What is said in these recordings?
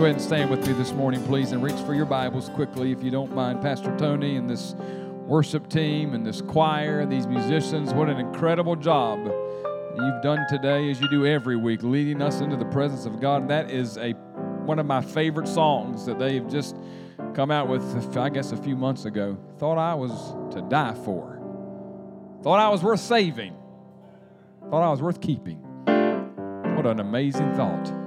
Go ahead and stand with me this morning, please, and reach for your Bibles quickly, if you don't mind. Pastor Tony and this worship team and this choir, and these musicians, what an incredible job you've done today, as you do every week, leading us into the presence of God. And that is a one of my favorite songs that they've just come out with, I guess, a few months ago. Thought I was to die for. Thought I was worth saving. Thought I was worth keeping. What an amazing thought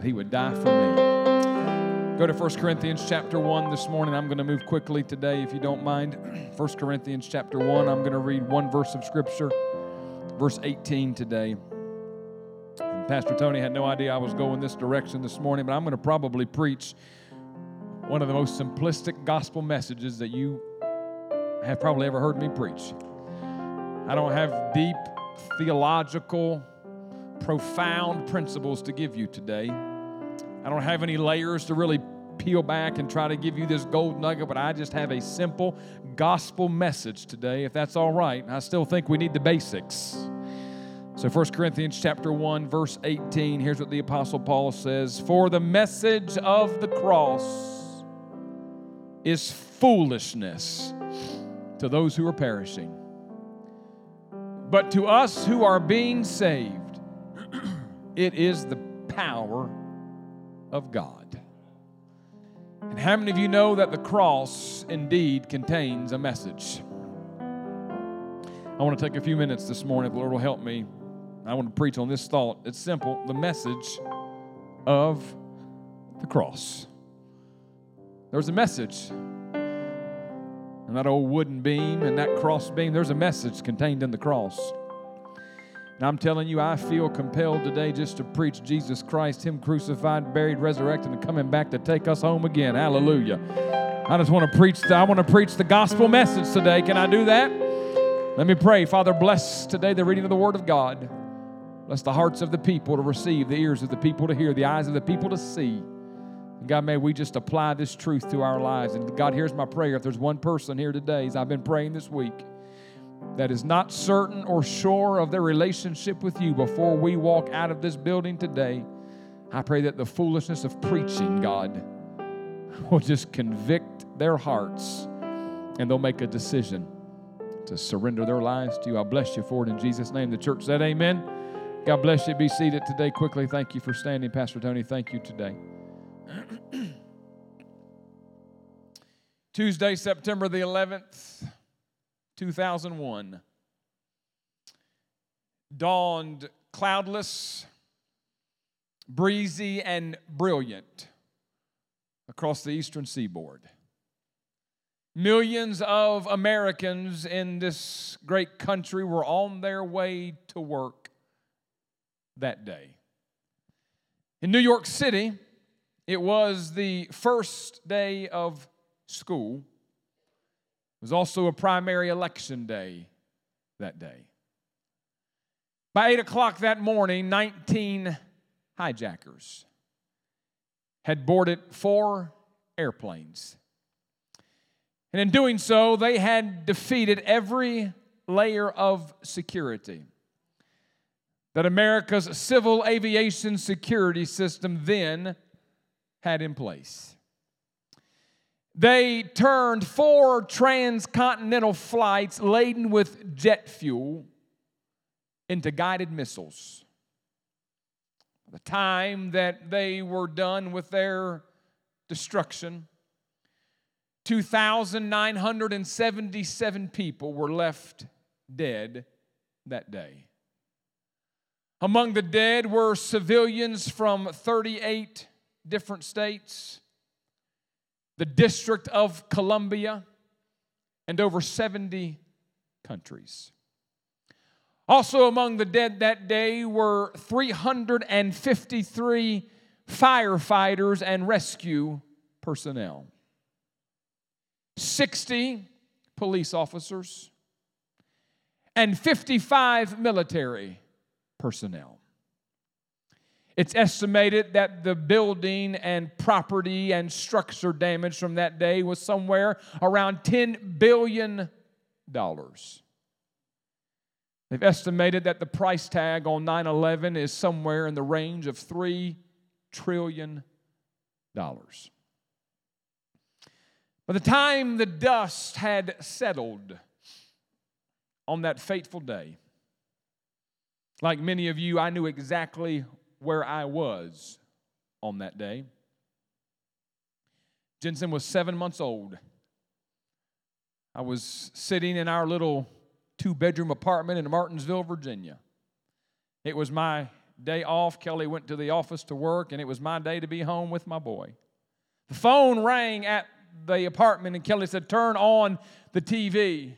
that he would die for me. Go to 1 Corinthians chapter 1 this morning. I'm going to move quickly today, if you don't mind. 1 Corinthians chapter 1, I'm going to read one verse of Scripture, verse 18 today. And Pastor Tony had no idea I was going this direction this morning, but I'm going to probably preach one of the most simplistic gospel messages that you have probably ever heard me preach. I don't have deep theological, profound principles to give you today. I don't have any layers to really peel back and try to give you this gold nugget, but I just have a simple gospel message today, if that's all right. I still think we need the basics. So 1 Corinthians chapter 1 verse 18, here's what the apostle Paul says, "For the message of the cross is foolishness to those who are perishing, but to us who are being saved, it is the power of God. And how many of you know that the cross indeed contains a message? I want to take a few minutes this morning, if the Lord will help me. I want to preach on this thought. It's simple the message of the cross. There's a message. And that old wooden beam and that cross beam, there's a message contained in the cross. And I'm telling you, I feel compelled today just to preach Jesus Christ, Him crucified, buried, resurrected, and coming back to take us home again. Hallelujah. I just want to preach. The, I want to preach the gospel message today. Can I do that? Let me pray. Father, bless today the reading of the Word of God. Bless the hearts of the people to receive, the ears of the people to hear, the eyes of the people to see. And God, may we just apply this truth to our lives. And God, here's my prayer. If there's one person here today, as I've been praying this week, that is not certain or sure of their relationship with you before we walk out of this building today, I pray that the foolishness of preaching, God, will just convict their hearts and they'll make a decision to surrender their lives to you. I bless you for it in Jesus' name. The church said, Amen. God bless you. Be seated today quickly. Thank you for standing, Pastor Tony. Thank you today. Tuesday, September the 11th. 2001 dawned cloudless, breezy, and brilliant across the eastern seaboard. Millions of Americans in this great country were on their way to work that day. In New York City, it was the first day of school was also a primary election day that day. By 8 o'clock that morning, 19 hijackers had boarded four airplanes. And in doing so, they had defeated every layer of security that America's civil aviation security system then had in place. They turned four transcontinental flights laden with jet fuel into guided missiles. By the time that they were done with their destruction, 2,977 people were left dead that day. Among the dead were civilians from 38 different states the District of Columbia, and over 70 countries. Also, among the dead that day were 353 firefighters and rescue personnel, 60 police officers, and 55 military personnel. It's estimated that the building and property and structure damage from that day was somewhere around $10 billion. They've estimated that the price tag on 9 11 is somewhere in the range of $3 trillion. By the time the dust had settled on that fateful day, like many of you, I knew exactly where I was on that day. Jensen was seven months old. I was sitting in our little two bedroom apartment in Martinsville, Virginia. It was my day off. Kelly went to the office to work, and it was my day to be home with my boy. The phone rang at the apartment, and Kelly said, Turn on the TV.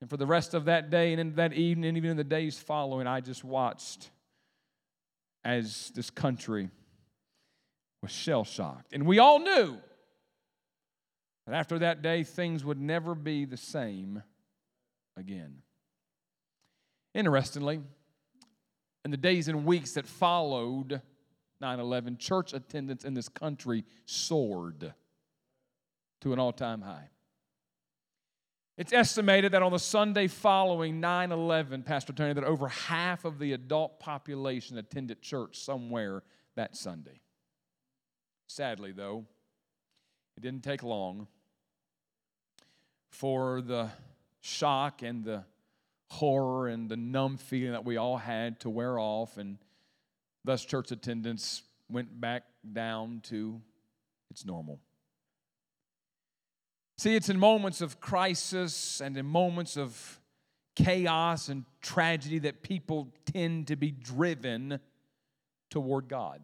And for the rest of that day and in that evening, and even in the days following, I just watched as this country was shell shocked. And we all knew that after that day, things would never be the same again. Interestingly, in the days and weeks that followed 9 11, church attendance in this country soared to an all time high. It's estimated that on the Sunday following 9 11, Pastor Tony, that over half of the adult population attended church somewhere that Sunday. Sadly, though, it didn't take long for the shock and the horror and the numb feeling that we all had to wear off, and thus church attendance went back down to its normal. See, it's in moments of crisis and in moments of chaos and tragedy that people tend to be driven toward God.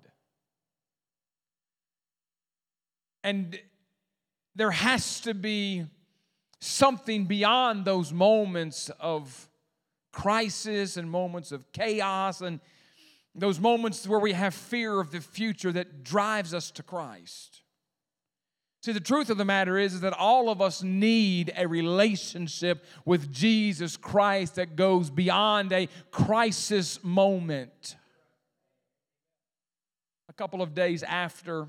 And there has to be something beyond those moments of crisis and moments of chaos and those moments where we have fear of the future that drives us to Christ. See, the truth of the matter is, is that all of us need a relationship with Jesus Christ that goes beyond a crisis moment. A couple of days after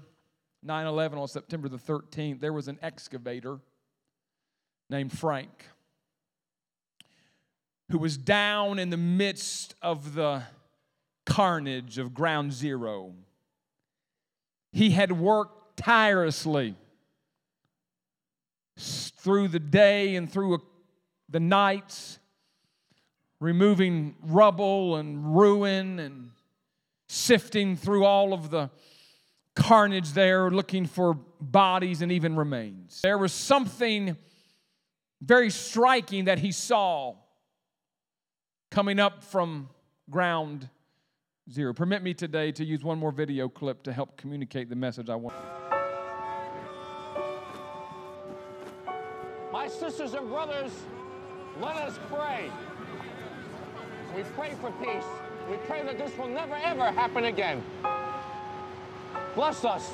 9 11 on September the 13th, there was an excavator named Frank who was down in the midst of the carnage of ground zero. He had worked tirelessly through the day and through uh, the nights, removing rubble and ruin and sifting through all of the carnage there, looking for bodies and even remains. There was something very striking that he saw coming up from ground zero. Permit me today to use one more video clip to help communicate the message I want. Sisters and brothers, let us pray. We pray for peace. We pray that this will never, ever happen again. Bless us.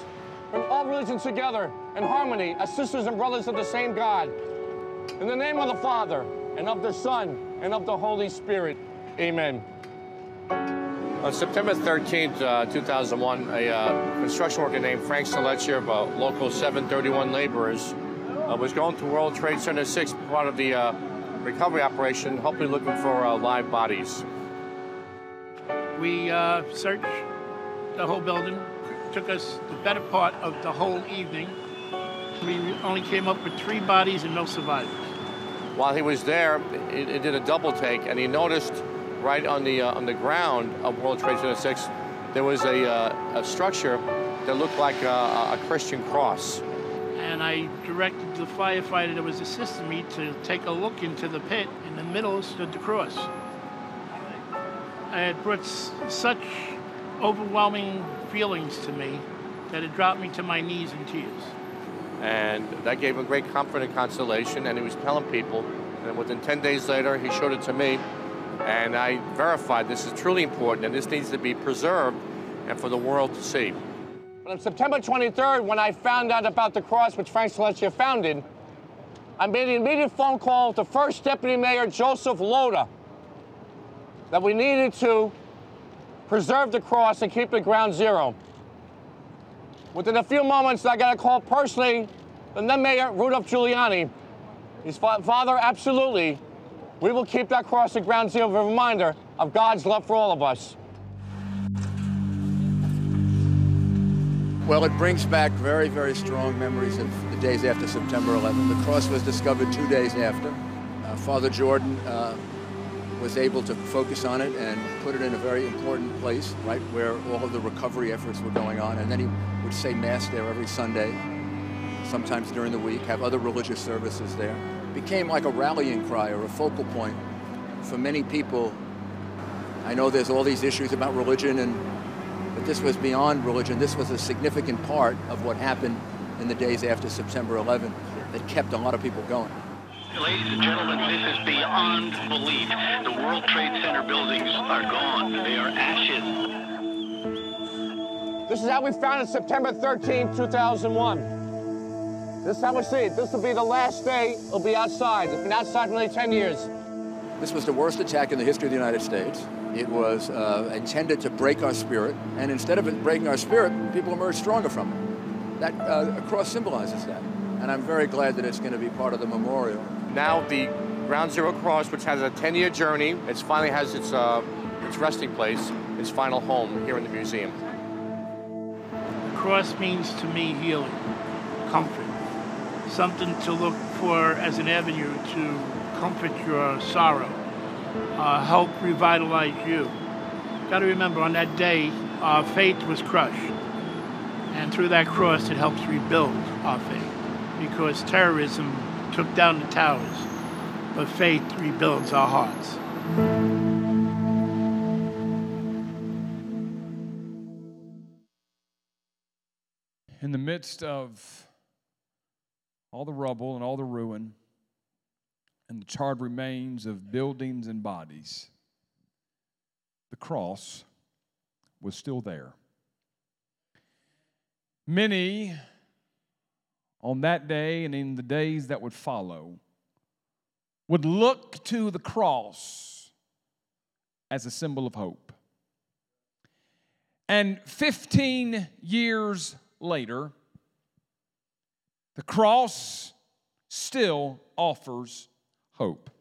Bring all religions together in harmony as sisters and brothers of the same God. In the name of the Father, and of the Son, and of the Holy Spirit. Amen. On September 13th, uh, 2001, a uh, construction worker named Frank Silecchia of uh, local 731 laborers uh, was going to World Trade Center 6, part of the uh, recovery operation, hopefully looking for uh, live bodies. We uh, searched the whole building. It took us the better part of the whole evening. We only came up with three bodies and no survivors. While he was there, it, it did a double take, and he noticed right on the uh, on the ground of World Trade Center 6, there was a, uh, a structure that looked like a, a Christian cross and I directed the firefighter that was assisting me to take a look into the pit. In the middle stood the cross. It brought such overwhelming feelings to me that it dropped me to my knees in tears. And that gave him great comfort and consolation, and he was telling people. And within 10 days later, he showed it to me, and I verified this is truly important, and this needs to be preserved and for the world to see. But on September 23rd, when I found out about the cross which Frank Silecchia founded, I made an immediate phone call to First Deputy Mayor Joseph Lhota that we needed to preserve the cross and keep it ground zero. Within a few moments, I got a call personally from then Mayor Rudolph Giuliani. His father, absolutely, we will keep that cross at ground zero a reminder of God's love for all of us. Well, it brings back very, very strong memories of the days after September 11. The cross was discovered two days after. Uh, Father Jordan uh, was able to focus on it and put it in a very important place, right where all of the recovery efforts were going on. And then he would say Mass there every Sunday, sometimes during the week, have other religious services there. It became like a rallying cry or a focal point for many people. I know there's all these issues about religion and but this was beyond religion. This was a significant part of what happened in the days after September 11 that kept a lot of people going. Ladies and gentlemen, this is beyond belief. The World Trade Center buildings are gone. They are ashes. This is how we found it September 13, 2001. This is how we see it. This will be the last day it'll be outside. It's been outside for nearly 10 years. This was the worst attack in the history of the United States. It was uh, intended to break our spirit, and instead of it breaking our spirit, people emerged stronger from it. That uh, cross symbolizes that, and I'm very glad that it's going to be part of the memorial. Now the Ground Zero Cross, which has a 10-year journey, it finally has its uh, its resting place, its final home here in the museum. The cross means to me healing, comfort, something to look for as an avenue to comfort your sorrow uh, help revitalize you. Got to remember, on that day, our faith was crushed. And through that cross, it helps rebuild our faith. Because terrorism took down the towers, but faith rebuilds our hearts. In the midst of all the rubble and all the ruin, and the charred remains of buildings and bodies, the cross was still there. Many on that day and in the days that would follow would look to the cross as a symbol of hope. And 15 years later, the cross still offers hope.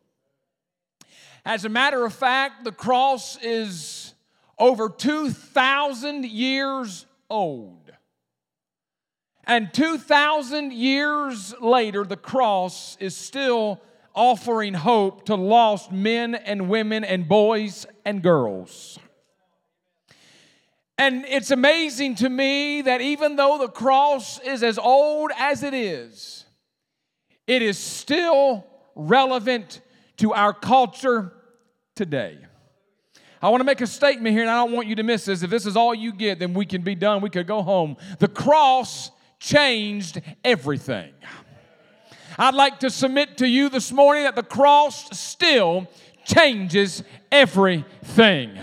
As a matter of fact, the cross is over 2,000 years old. And 2,000 years later, the cross is still offering hope to lost men and women and boys and girls. And it's amazing to me that even though the cross is as old as it is, it is still relevant to our culture today. I want to make a statement here, and I don't want you to miss this. If this is all you get, then we can be done. We could go home. The cross changed everything. I'd like to submit to you this morning that the cross still changes everything.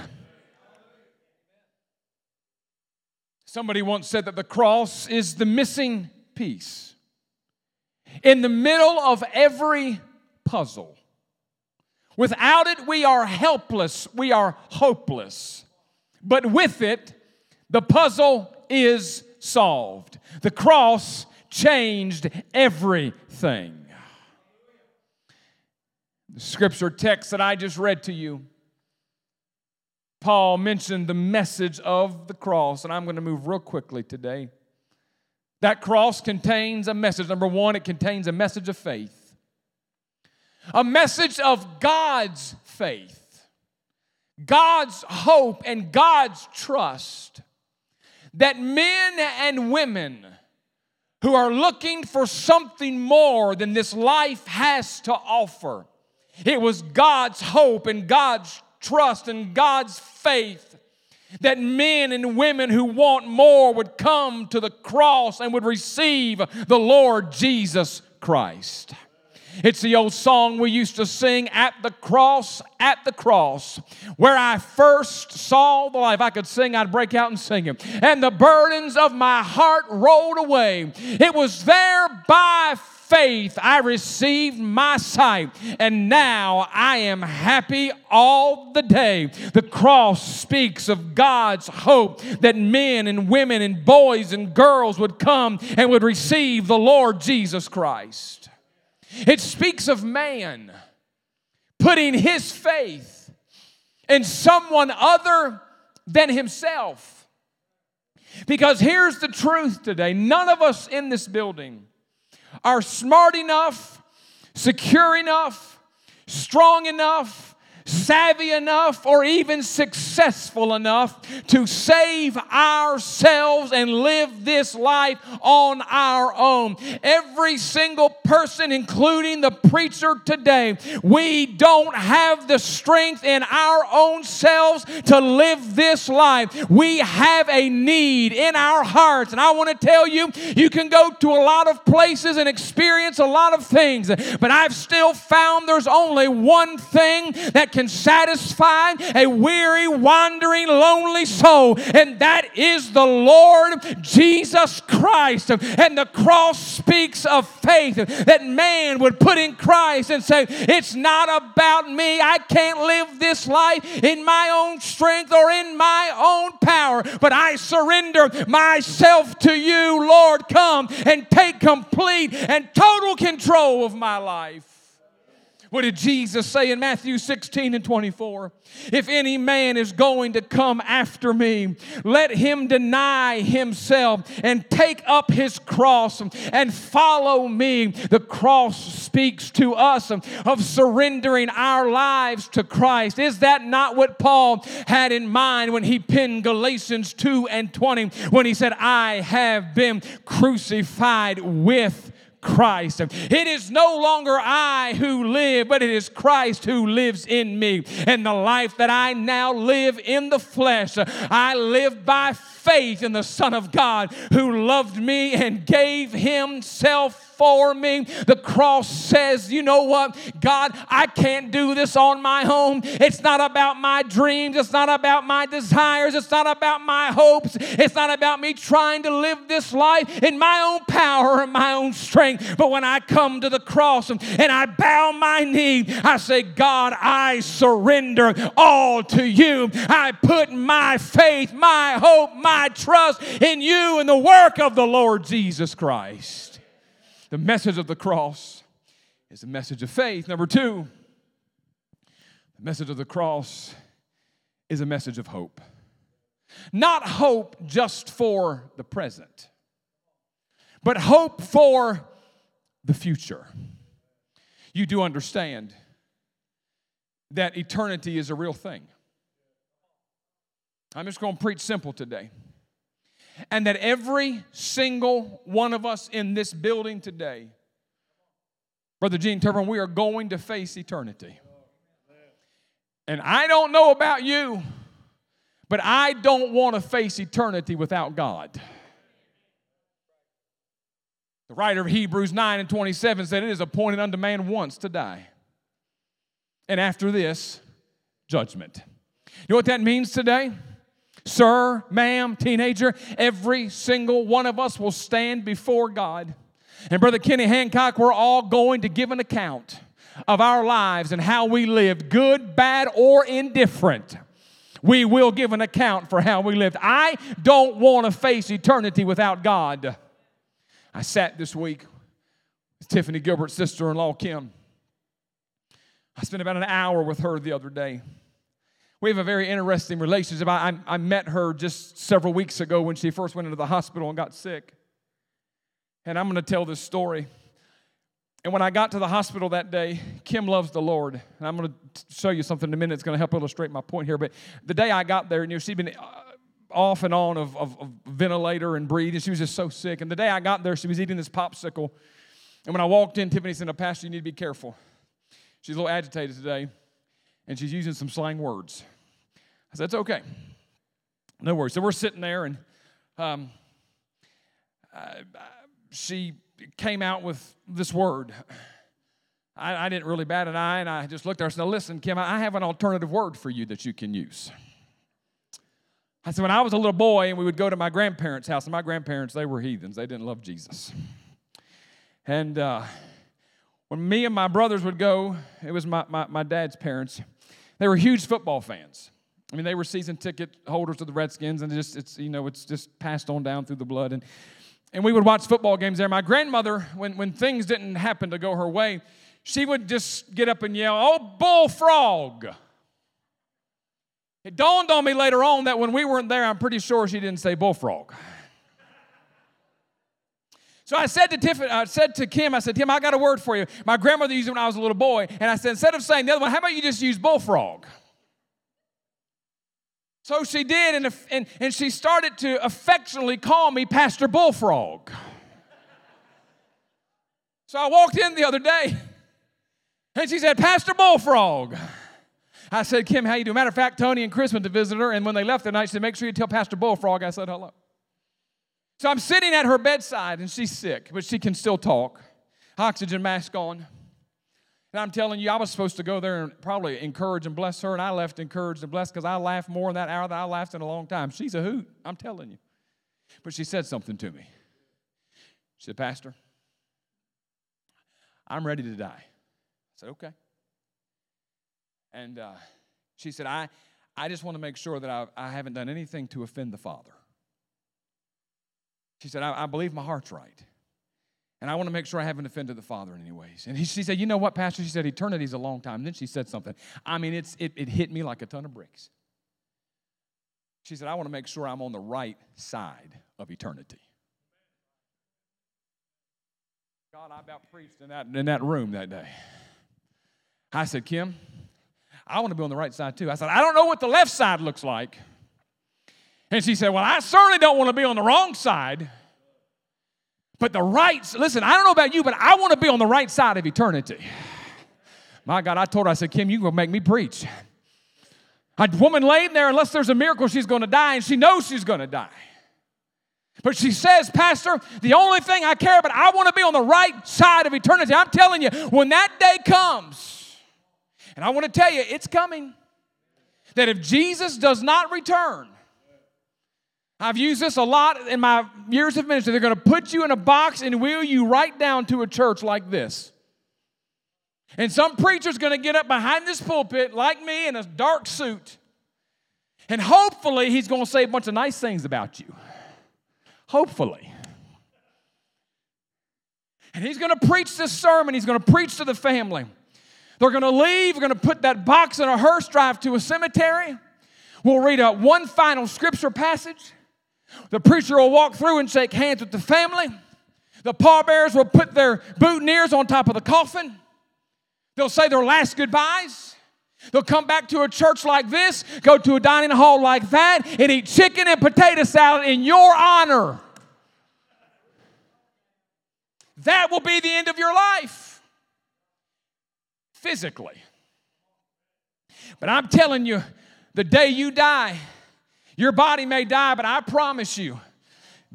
Somebody once said that the cross is the missing piece. In the middle of every puzzle. Without it, we are helpless, we are hopeless. But with it, the puzzle is solved. The cross changed everything. The scripture text that I just read to you, Paul mentioned the message of the cross, and I'm going to move real quickly today. That cross contains a message. Number one, it contains a message of faith a message of God's faith, God's hope, and God's trust that men and women who are looking for something more than this life has to offer. It was God's hope and God's trust and God's faith that men and women who want more would come to the cross and would receive the Lord Jesus Christ. It's the old song we used to sing at the cross, at the cross, where I first saw the life. I could sing, I'd break out and sing it. And the burdens of my heart rolled away. It was there by faith I received my sight, and now I am happy all the day. The cross speaks of God's hope that men and women and boys and girls would come and would receive the Lord Jesus Christ. It speaks of man putting his faith in someone other than himself. Because here's the truth today none of us in this building are smart enough, secure enough, strong enough, savvy enough, or even successful enough to save ourselves and live this life on our own. Every single person, including the preacher today, we don't have the strength in our own selves to live this life. We have a need in our hearts. And I want to tell you, you can go to a lot of places and experience a lot of things, but I've still found there's only one thing that can satisfy a weary, wandering, lonely soul, and that is the Lord Jesus Christ. And the cross speaks of faith that man would put in Christ and say, It's not about me. I can't live this life in my own strength or in my own power, but I surrender myself to you, Lord. Come and take complete and total control of my life. What did Jesus say in Matthew 16 and 24? If any man is going to come after me, let him deny himself and take up his cross and follow me. The cross speaks to us of surrendering our lives to Christ. Is that not what Paul had in mind when he penned Galatians 2 and 20 when he said, I have been crucified with Christ. It is no longer I who live, but it is Christ who lives in me. And the life that I now live in the flesh, I live by faith in the Son of God who loved me and gave himself for me. The cross says, you know what? God, I can't do this on my own. It's not about my dreams. It's not about my desires. It's not about my hopes. It's not about me trying to live this life in my own power and my own strength. But when I come to the cross and, and I bow my knee, I say, God, I surrender all to you. I put my faith, my hope, my trust in you and the work of the Lord Jesus Christ. The message of the cross is a message of faith. Number two, the message of the cross is a message of hope. Not hope just for the present, but hope for the future. You do understand that eternity is a real thing. I'm just going to preach simple today and that every single one of us in this building today, Brother Gene Turpin, we are going to face eternity. And I don't know about you, but I don't want to face eternity without God. The writer of Hebrews 9 and 27 said, It is appointed unto man once to die. And after this, judgment. You know what that means today? Sir, ma'am, teenager, every single one of us will stand before God. And Brother Kenny Hancock, we're all going to give an account of our lives and how we lived, good, bad, or indifferent. We will give an account for how we lived. I don't want to face eternity without God. I sat this week with Tiffany Gilbert's sister in law, Kim. I spent about an hour with her the other day. We have a very interesting relationship. I, I, I, met her just several weeks ago when she first went into the hospital and got sick. And I'm going to tell this story. And when I got to the hospital that day, Kim loves the Lord. And I'm going to show you something in a minute that's going to help illustrate my point here. But the day I got there, you know, she'd been uh, off and on of, of, of ventilator and breathing. She was just so sick. And the day I got there, she was eating this popsicle. And when I walked in, Tiffany said, Pastor, you need to be careful. She's a little agitated today and she's using some slang words. I said, That's okay. No worries. So we're sitting there, and um, she came out with this word. I, I, didn't really bat an eye, and I just looked at her and said, Listen, Kim, I have an alternative word for you that you can use. I said, When I was a little boy, and we would go to my grandparents' house, and my grandparents, they were heathens, they didn't love Jesus. And uh, when me and my brothers would go, it was my, my, my dad's parents they were huge football fans. I mean, they were season ticket holders of the Redskins, and just it's you know it's just passed on down through the blood. And and we would watch football games there. My grandmother, when when things didn't happen to go her way, she would just get up and yell, "Oh, bullfrog!" It dawned on me later on that when we weren't there, I'm pretty sure she didn't say bullfrog. So I said to Tiffany, I said to Kim, I said, Kim, I got a word for you. My grandmother used it when I was a little boy, and I said, instead of saying the other one, how about you just use bullfrog? So she did, and, and, and she started to affectionately call me Pastor Bullfrog. So I walked in the other day, and she said, Pastor Bullfrog. I said, Kim, how you doing? Matter of fact, Tony and Chris went to visit her, and when they left the night, she said, make sure you tell Pastor Bullfrog I said hello. So I'm sitting at her bedside, and she's sick, but she can still talk. Oxygen mask on. And I'm telling you, I was supposed to go there and probably encourage and bless her, and I left encouraged and blessed because I laughed more in that hour than I laughed in a long time. She's a hoot, I'm telling you. But she said something to me. She said, Pastor, I'm ready to die. I said, okay. And uh, she said, I, I just want to make sure that I, I haven't done anything to offend the Father. She said, I, I believe my heart's right. And I want to make sure I haven't offended the Father in any ways. And he, she said, You know what, Pastor? She said, Eternity's a long time. And then she said something. I mean, it's, it, it hit me like a ton of bricks. She said, I want to make sure I'm on the right side of eternity. God, I about preached in that, in that room that day. I said, Kim, I want to be on the right side too. I said, I don't know what the left side looks like. And she said, Well, I certainly don't want to be on the wrong side. But the right, listen, I don't know about you, but I want to be on the right side of eternity. My God, I told her, I said, Kim, you're going to make me preach. A woman laying there, unless there's a miracle, she's going to die, and she knows she's going to die. But she says, Pastor, the only thing I care about, I want to be on the right side of eternity. I'm telling you, when that day comes, and I want to tell you, it's coming, that if Jesus does not return, I've used this a lot in my years of ministry. They're going to put you in a box and wheel you right down to a church like this. And some preacher's going to get up behind this pulpit, like me, in a dark suit. And hopefully, he's going to say a bunch of nice things about you. Hopefully. And he's going to preach this sermon. He's going to preach to the family. They're going to leave. We're going to put that box in a hearse, drive to a cemetery. We'll read a one final scripture passage. The preacher will walk through and shake hands with the family. The pallbearers will put their boutonnieres on top of the coffin. They'll say their last goodbyes. They'll come back to a church like this, go to a dining hall like that, and eat chicken and potato salad in your honor. That will be the end of your life physically. But I'm telling you, the day you die, your body may die, but I promise you,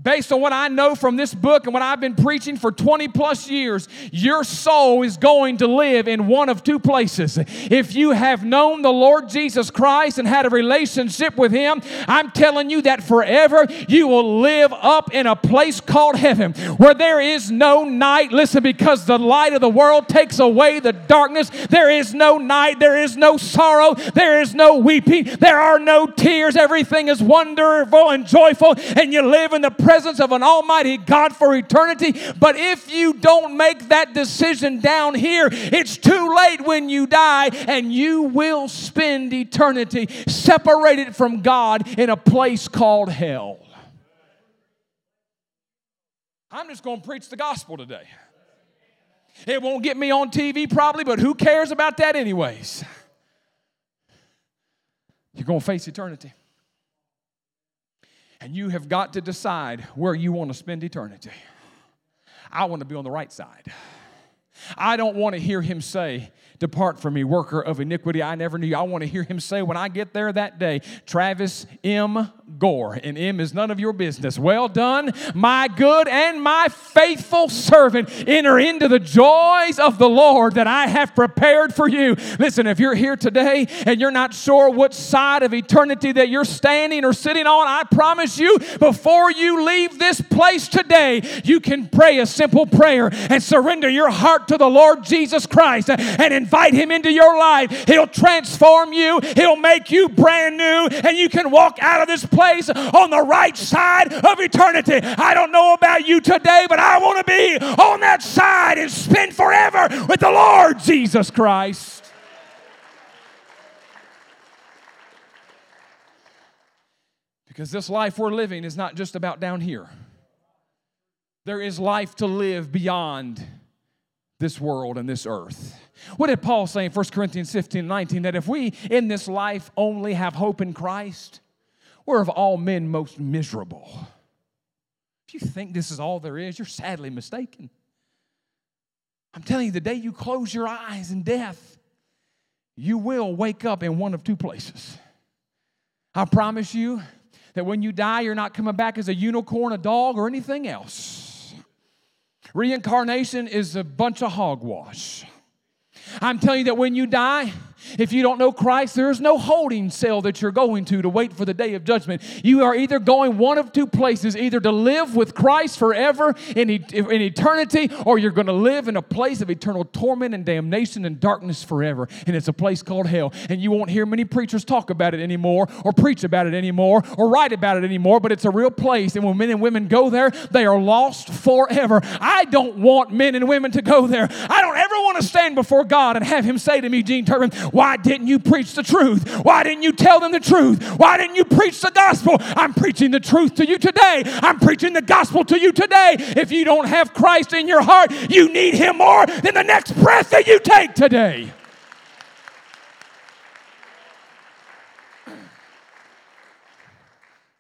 based on what I know from this book and what I've been preaching for 20 plus years, your soul is going to live in one of two places. If you have known the Lord Jesus Christ and had a relationship with Him, I'm telling you that forever you will live up in a place called heaven where there is no night. Listen, because the light of the world takes away the darkness, there is no night, there is no sorrow, there is no weeping, there are no tears. Everything is wonderful and joyful, and you live in the presence of an almighty God for eternity. But if you don't make that decision down here, it's too late when you die, and you will spend eternity separated from God in a place called hell. I'm just going to preach the gospel today. It won't get me on TV probably, but who cares about that, anyways? You're going to face eternity. And you have got to decide where you want to spend eternity. I want to be on the right side. I don't want to hear him say, Depart from me, worker of iniquity. I never knew you. I want to hear him say when I get there that day, Travis M. Gore, and M is none of your business. Well done, my good and my faithful servant. Enter into the joys of the Lord that I have prepared for you. Listen, if you're here today and you're not sure what side of eternity that you're standing or sitting on, I promise you, before you leave this place today, you can pray a simple prayer and surrender your heart to the Lord Jesus Christ and invite Him into your life. He'll transform you, He'll make you brand new, and you can walk out of this place on the right side of eternity. I don't know about you today, but I want to be on that side and spend forever with the Lord Jesus Christ. Because this life we're living is not just about down here. There is life to live beyond this world and this earth. What did Paul say in 1 Corinthians 15 19? That if we in this life only have hope in Christ, we're of all men most miserable. If you think this is all there is, you're sadly mistaken. I'm telling you, the day you close your eyes in death, you will wake up in one of two places. I promise you that when you die, you're not coming back as a unicorn, a dog, or anything else. Reincarnation is a bunch of hogwash. I'm telling you that when you die, if you don't know Christ, there is no holding cell that you're going to to wait for the day of judgment. You are either going one of two places either to live with Christ forever in, in eternity, or you're going to live in a place of eternal torment and damnation and darkness forever. And it's a place called hell. And you won't hear many preachers talk about it anymore, or preach about it anymore, or write about it anymore, but it's a real place. And when men and women go there, they are lost forever. I don't want men and women to go there. I don't ever want to stand before God and have Him say to me, Gene Turpin, why didn't you preach the truth? Why didn't you tell them the truth? Why didn't you preach the gospel? I'm preaching the truth to you today. I'm preaching the gospel to you today. If you don't have Christ in your heart, you need Him more than the next breath that you take today.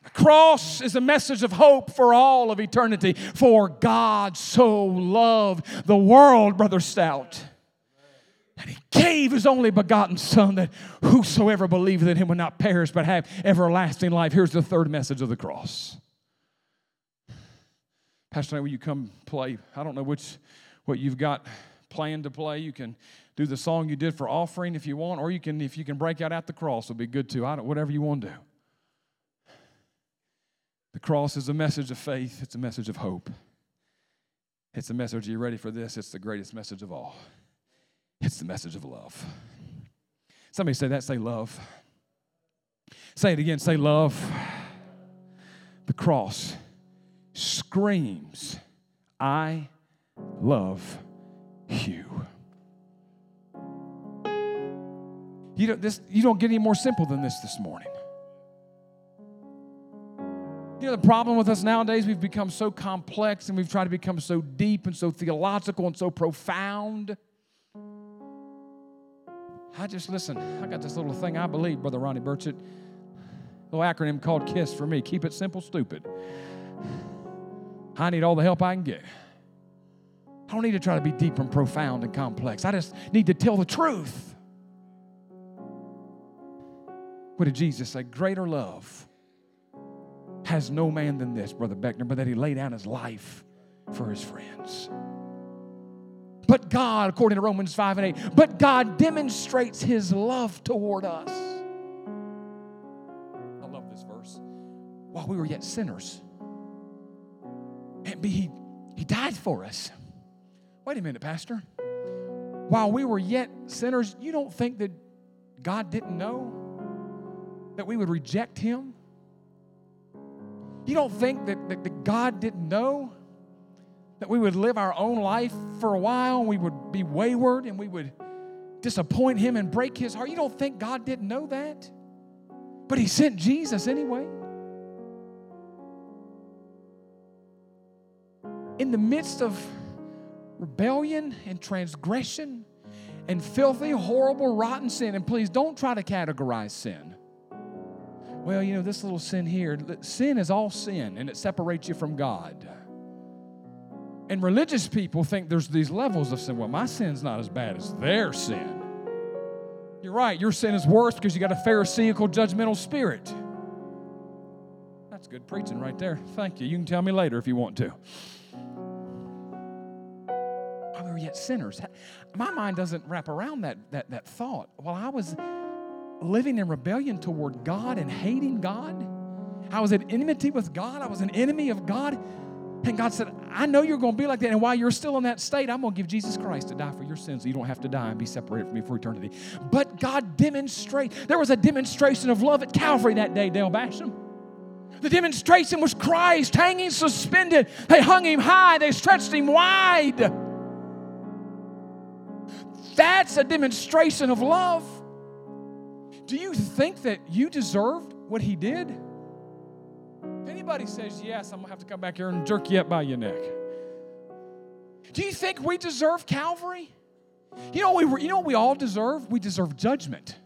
The cross is a message of hope for all of eternity. For God so loved the world, Brother Stout and he gave his only begotten Son that whosoever believeth in him would not perish but have everlasting life. Here's the third message of the cross. Pastor, will you come play? I don't know which what you've got planned to play. You can do the song you did for offering if you want, or you can if you can break out at the cross, it'll be good too. I don't whatever you want to do. The cross is a message of faith, it's a message of hope. It's a message, are you ready for this? It's the greatest message of all. It's the message of love. Somebody say that, say love. Say it again, say love. The cross screams, I love you. You don't, this, you don't get any more simple than this this morning. You know, the problem with us nowadays, we've become so complex and we've tried to become so deep and so theological and so profound. I just listen. I got this little thing I believe, Brother Ronnie Burchett. Little acronym called KISS for me. Keep it simple, stupid. I need all the help I can get. I don't need to try to be deep and profound and complex. I just need to tell the truth. What did Jesus say? Greater love has no man than this, Brother Beckner, but that he laid down his life for his friends. But God, according to Romans 5 and 8, but God demonstrates his love toward us. I love this verse. While we were yet sinners, and be he, he died for us. Wait a minute, Pastor. While we were yet sinners, you don't think that God didn't know that we would reject him? You don't think that, that, that God didn't know that we would live our own life for a while and we would be wayward and we would disappoint him and break his heart. You don't think God didn't know that? But he sent Jesus anyway. In the midst of rebellion and transgression and filthy, horrible, rotten sin, and please don't try to categorize sin. Well, you know, this little sin here, sin is all sin and it separates you from God. And religious people think there's these levels of sin. Well, my sin's not as bad as their sin. You're right, your sin is worse because you got a Pharisaical, judgmental spirit. That's good preaching right there. Thank you. You can tell me later if you want to. Oh, While we were yet sinners, my mind doesn't wrap around that, that, that thought. While I was living in rebellion toward God and hating God, I was at enmity with God, I was an enemy of God. And God said, I know you're going to be like that. And while you're still in that state, I'm going to give Jesus Christ to die for your sins so you don't have to die and be separated from me for eternity. But God demonstrate, there was a demonstration of love at Calvary that day, Dale Basham. The demonstration was Christ hanging suspended. They hung him high, they stretched him wide. That's a demonstration of love. Do you think that you deserved what he did? If anybody says yes, I'm going to have to come back here and jerk you up by your neck. Do you think we deserve Calvary? You know, we, you know what we all deserve? We deserve judgment.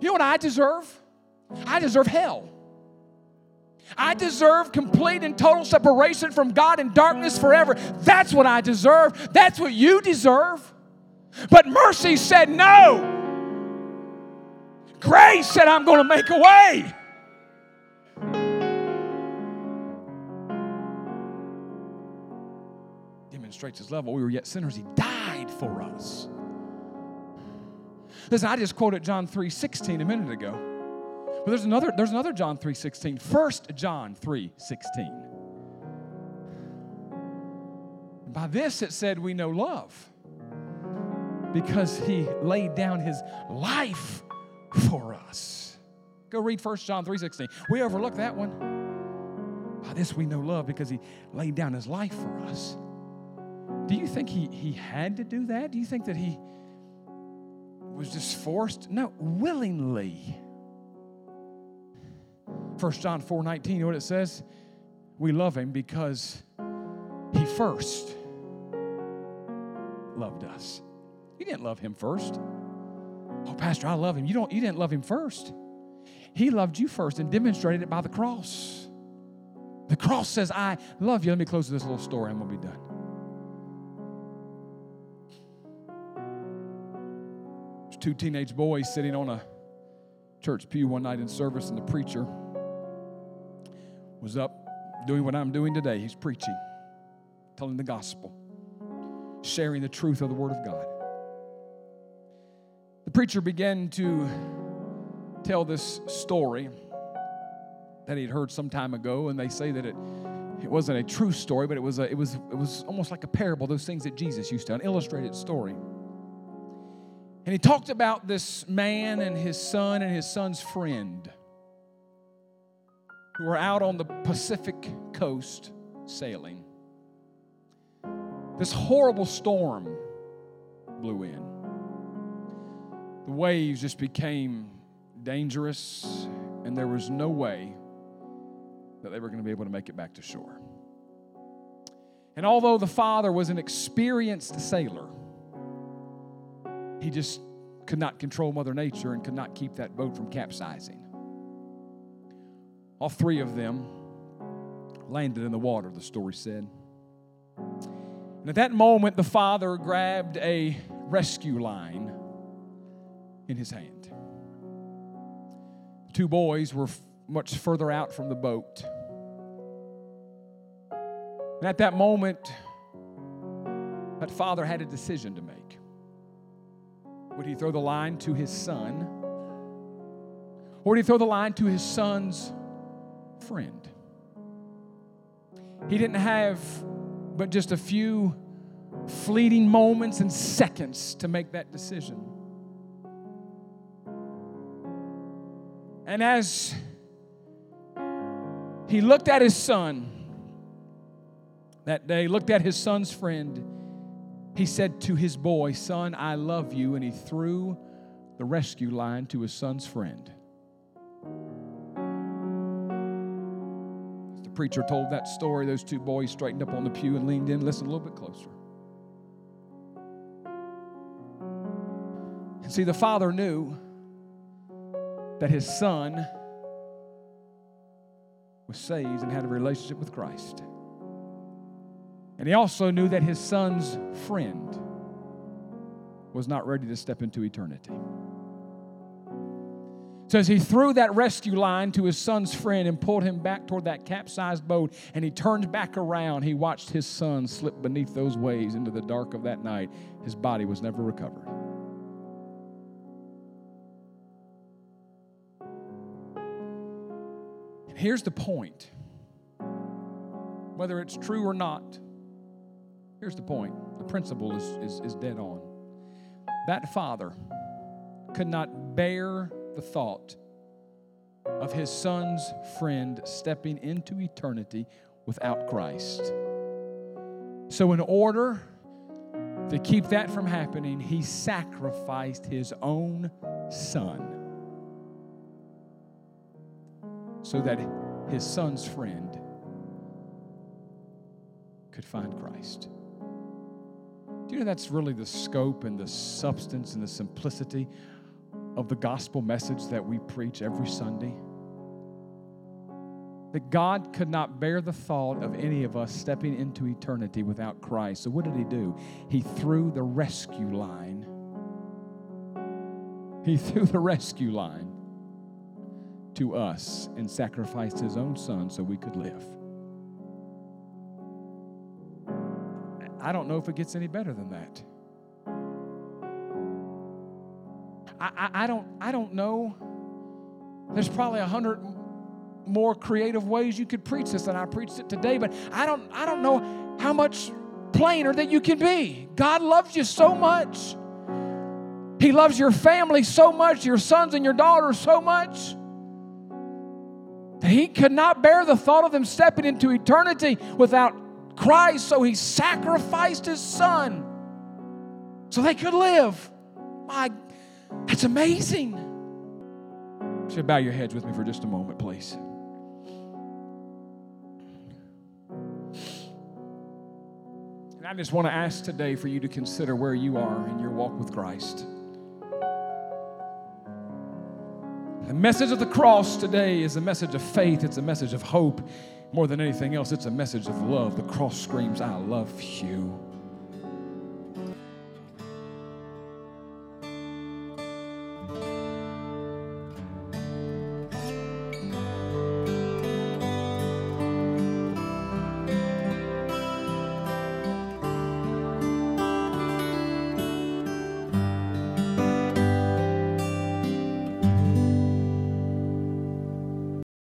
You know what I deserve? I deserve hell. I deserve complete and total separation from God and darkness forever. That's what I deserve. That's what you deserve. But mercy said no. Grace said, I'm going to make a way. Demonstrates his love. While we were yet sinners, he died for us. Listen, I just quoted John 3 16 a minute ago. But there's another, there's another John 3 16. 1 John 3 16. By this it said we know love because he laid down his life for us. Go read 1 John 3 16. We overlook that one. By this we know love because he laid down his life for us. Do you think he, he had to do that? Do you think that he was just forced? No, willingly. 1 John 4 19, you know what it says? We love him because he first loved us. You didn't love him first. Oh, Pastor, I love him. You don't you didn't love him first. He loved you first and demonstrated it by the cross. The cross says, I love you. Let me close with this little story. I'm gonna be done. Two teenage boys sitting on a church pew one night in service, and the preacher was up doing what I'm doing today. He's preaching, telling the gospel, sharing the truth of the Word of God. The preacher began to tell this story that he'd heard some time ago, and they say that it, it wasn't a true story, but it was, a, it, was, it was almost like a parable, those things that Jesus used to, an illustrated story. And he talked about this man and his son and his son's friend who were out on the Pacific coast sailing. This horrible storm blew in. The waves just became dangerous, and there was no way that they were going to be able to make it back to shore. And although the father was an experienced sailor, he just could not control Mother Nature and could not keep that boat from capsizing. All three of them landed in the water, the story said. And at that moment, the father grabbed a rescue line in his hand. The two boys were f- much further out from the boat. And at that moment, that father had a decision to make. Would he throw the line to his son? Or would he throw the line to his son's friend. He didn't have but just a few fleeting moments and seconds to make that decision. And as he looked at his son that day, looked at his son's friend, he said to his boy, Son, I love you. And he threw the rescue line to his son's friend. As the preacher told that story, those two boys straightened up on the pew and leaned in, listened a little bit closer. And see, the father knew that his son was saved and had a relationship with Christ. And he also knew that his son's friend was not ready to step into eternity. So as he threw that rescue line to his son's friend and pulled him back toward that capsized boat, and he turned back around, he watched his son slip beneath those waves into the dark of that night. His body was never recovered. Here's the point whether it's true or not, here's the point. The principle is, is, is dead on. That father could not bear the thought of his son's friend stepping into eternity without Christ. So, in order to keep that from happening, he sacrificed his own son so that his son's friend, could find Christ. Do you know that's really the scope and the substance and the simplicity of the gospel message that we preach every Sunday? That God could not bear the thought of any of us stepping into eternity without Christ. So, what did He do? He threw the rescue line. He threw the rescue line to us and sacrificed His own Son so we could live. I don't know if it gets any better than that. I, I, I don't I don't know. There's probably a hundred more creative ways you could preach this than I preached it today, but I don't I don't know how much plainer that you can be. God loves you so much. He loves your family so much, your sons and your daughters so much. That he could not bear the thought of them stepping into eternity without Christ, so he sacrificed his son so they could live. My, that's amazing. So bow your heads with me for just a moment, please. And I just want to ask today for you to consider where you are in your walk with Christ. The message of the cross today is a message of faith, it's a message of hope. More than anything else, it's a message of love. The cross screams, I love you.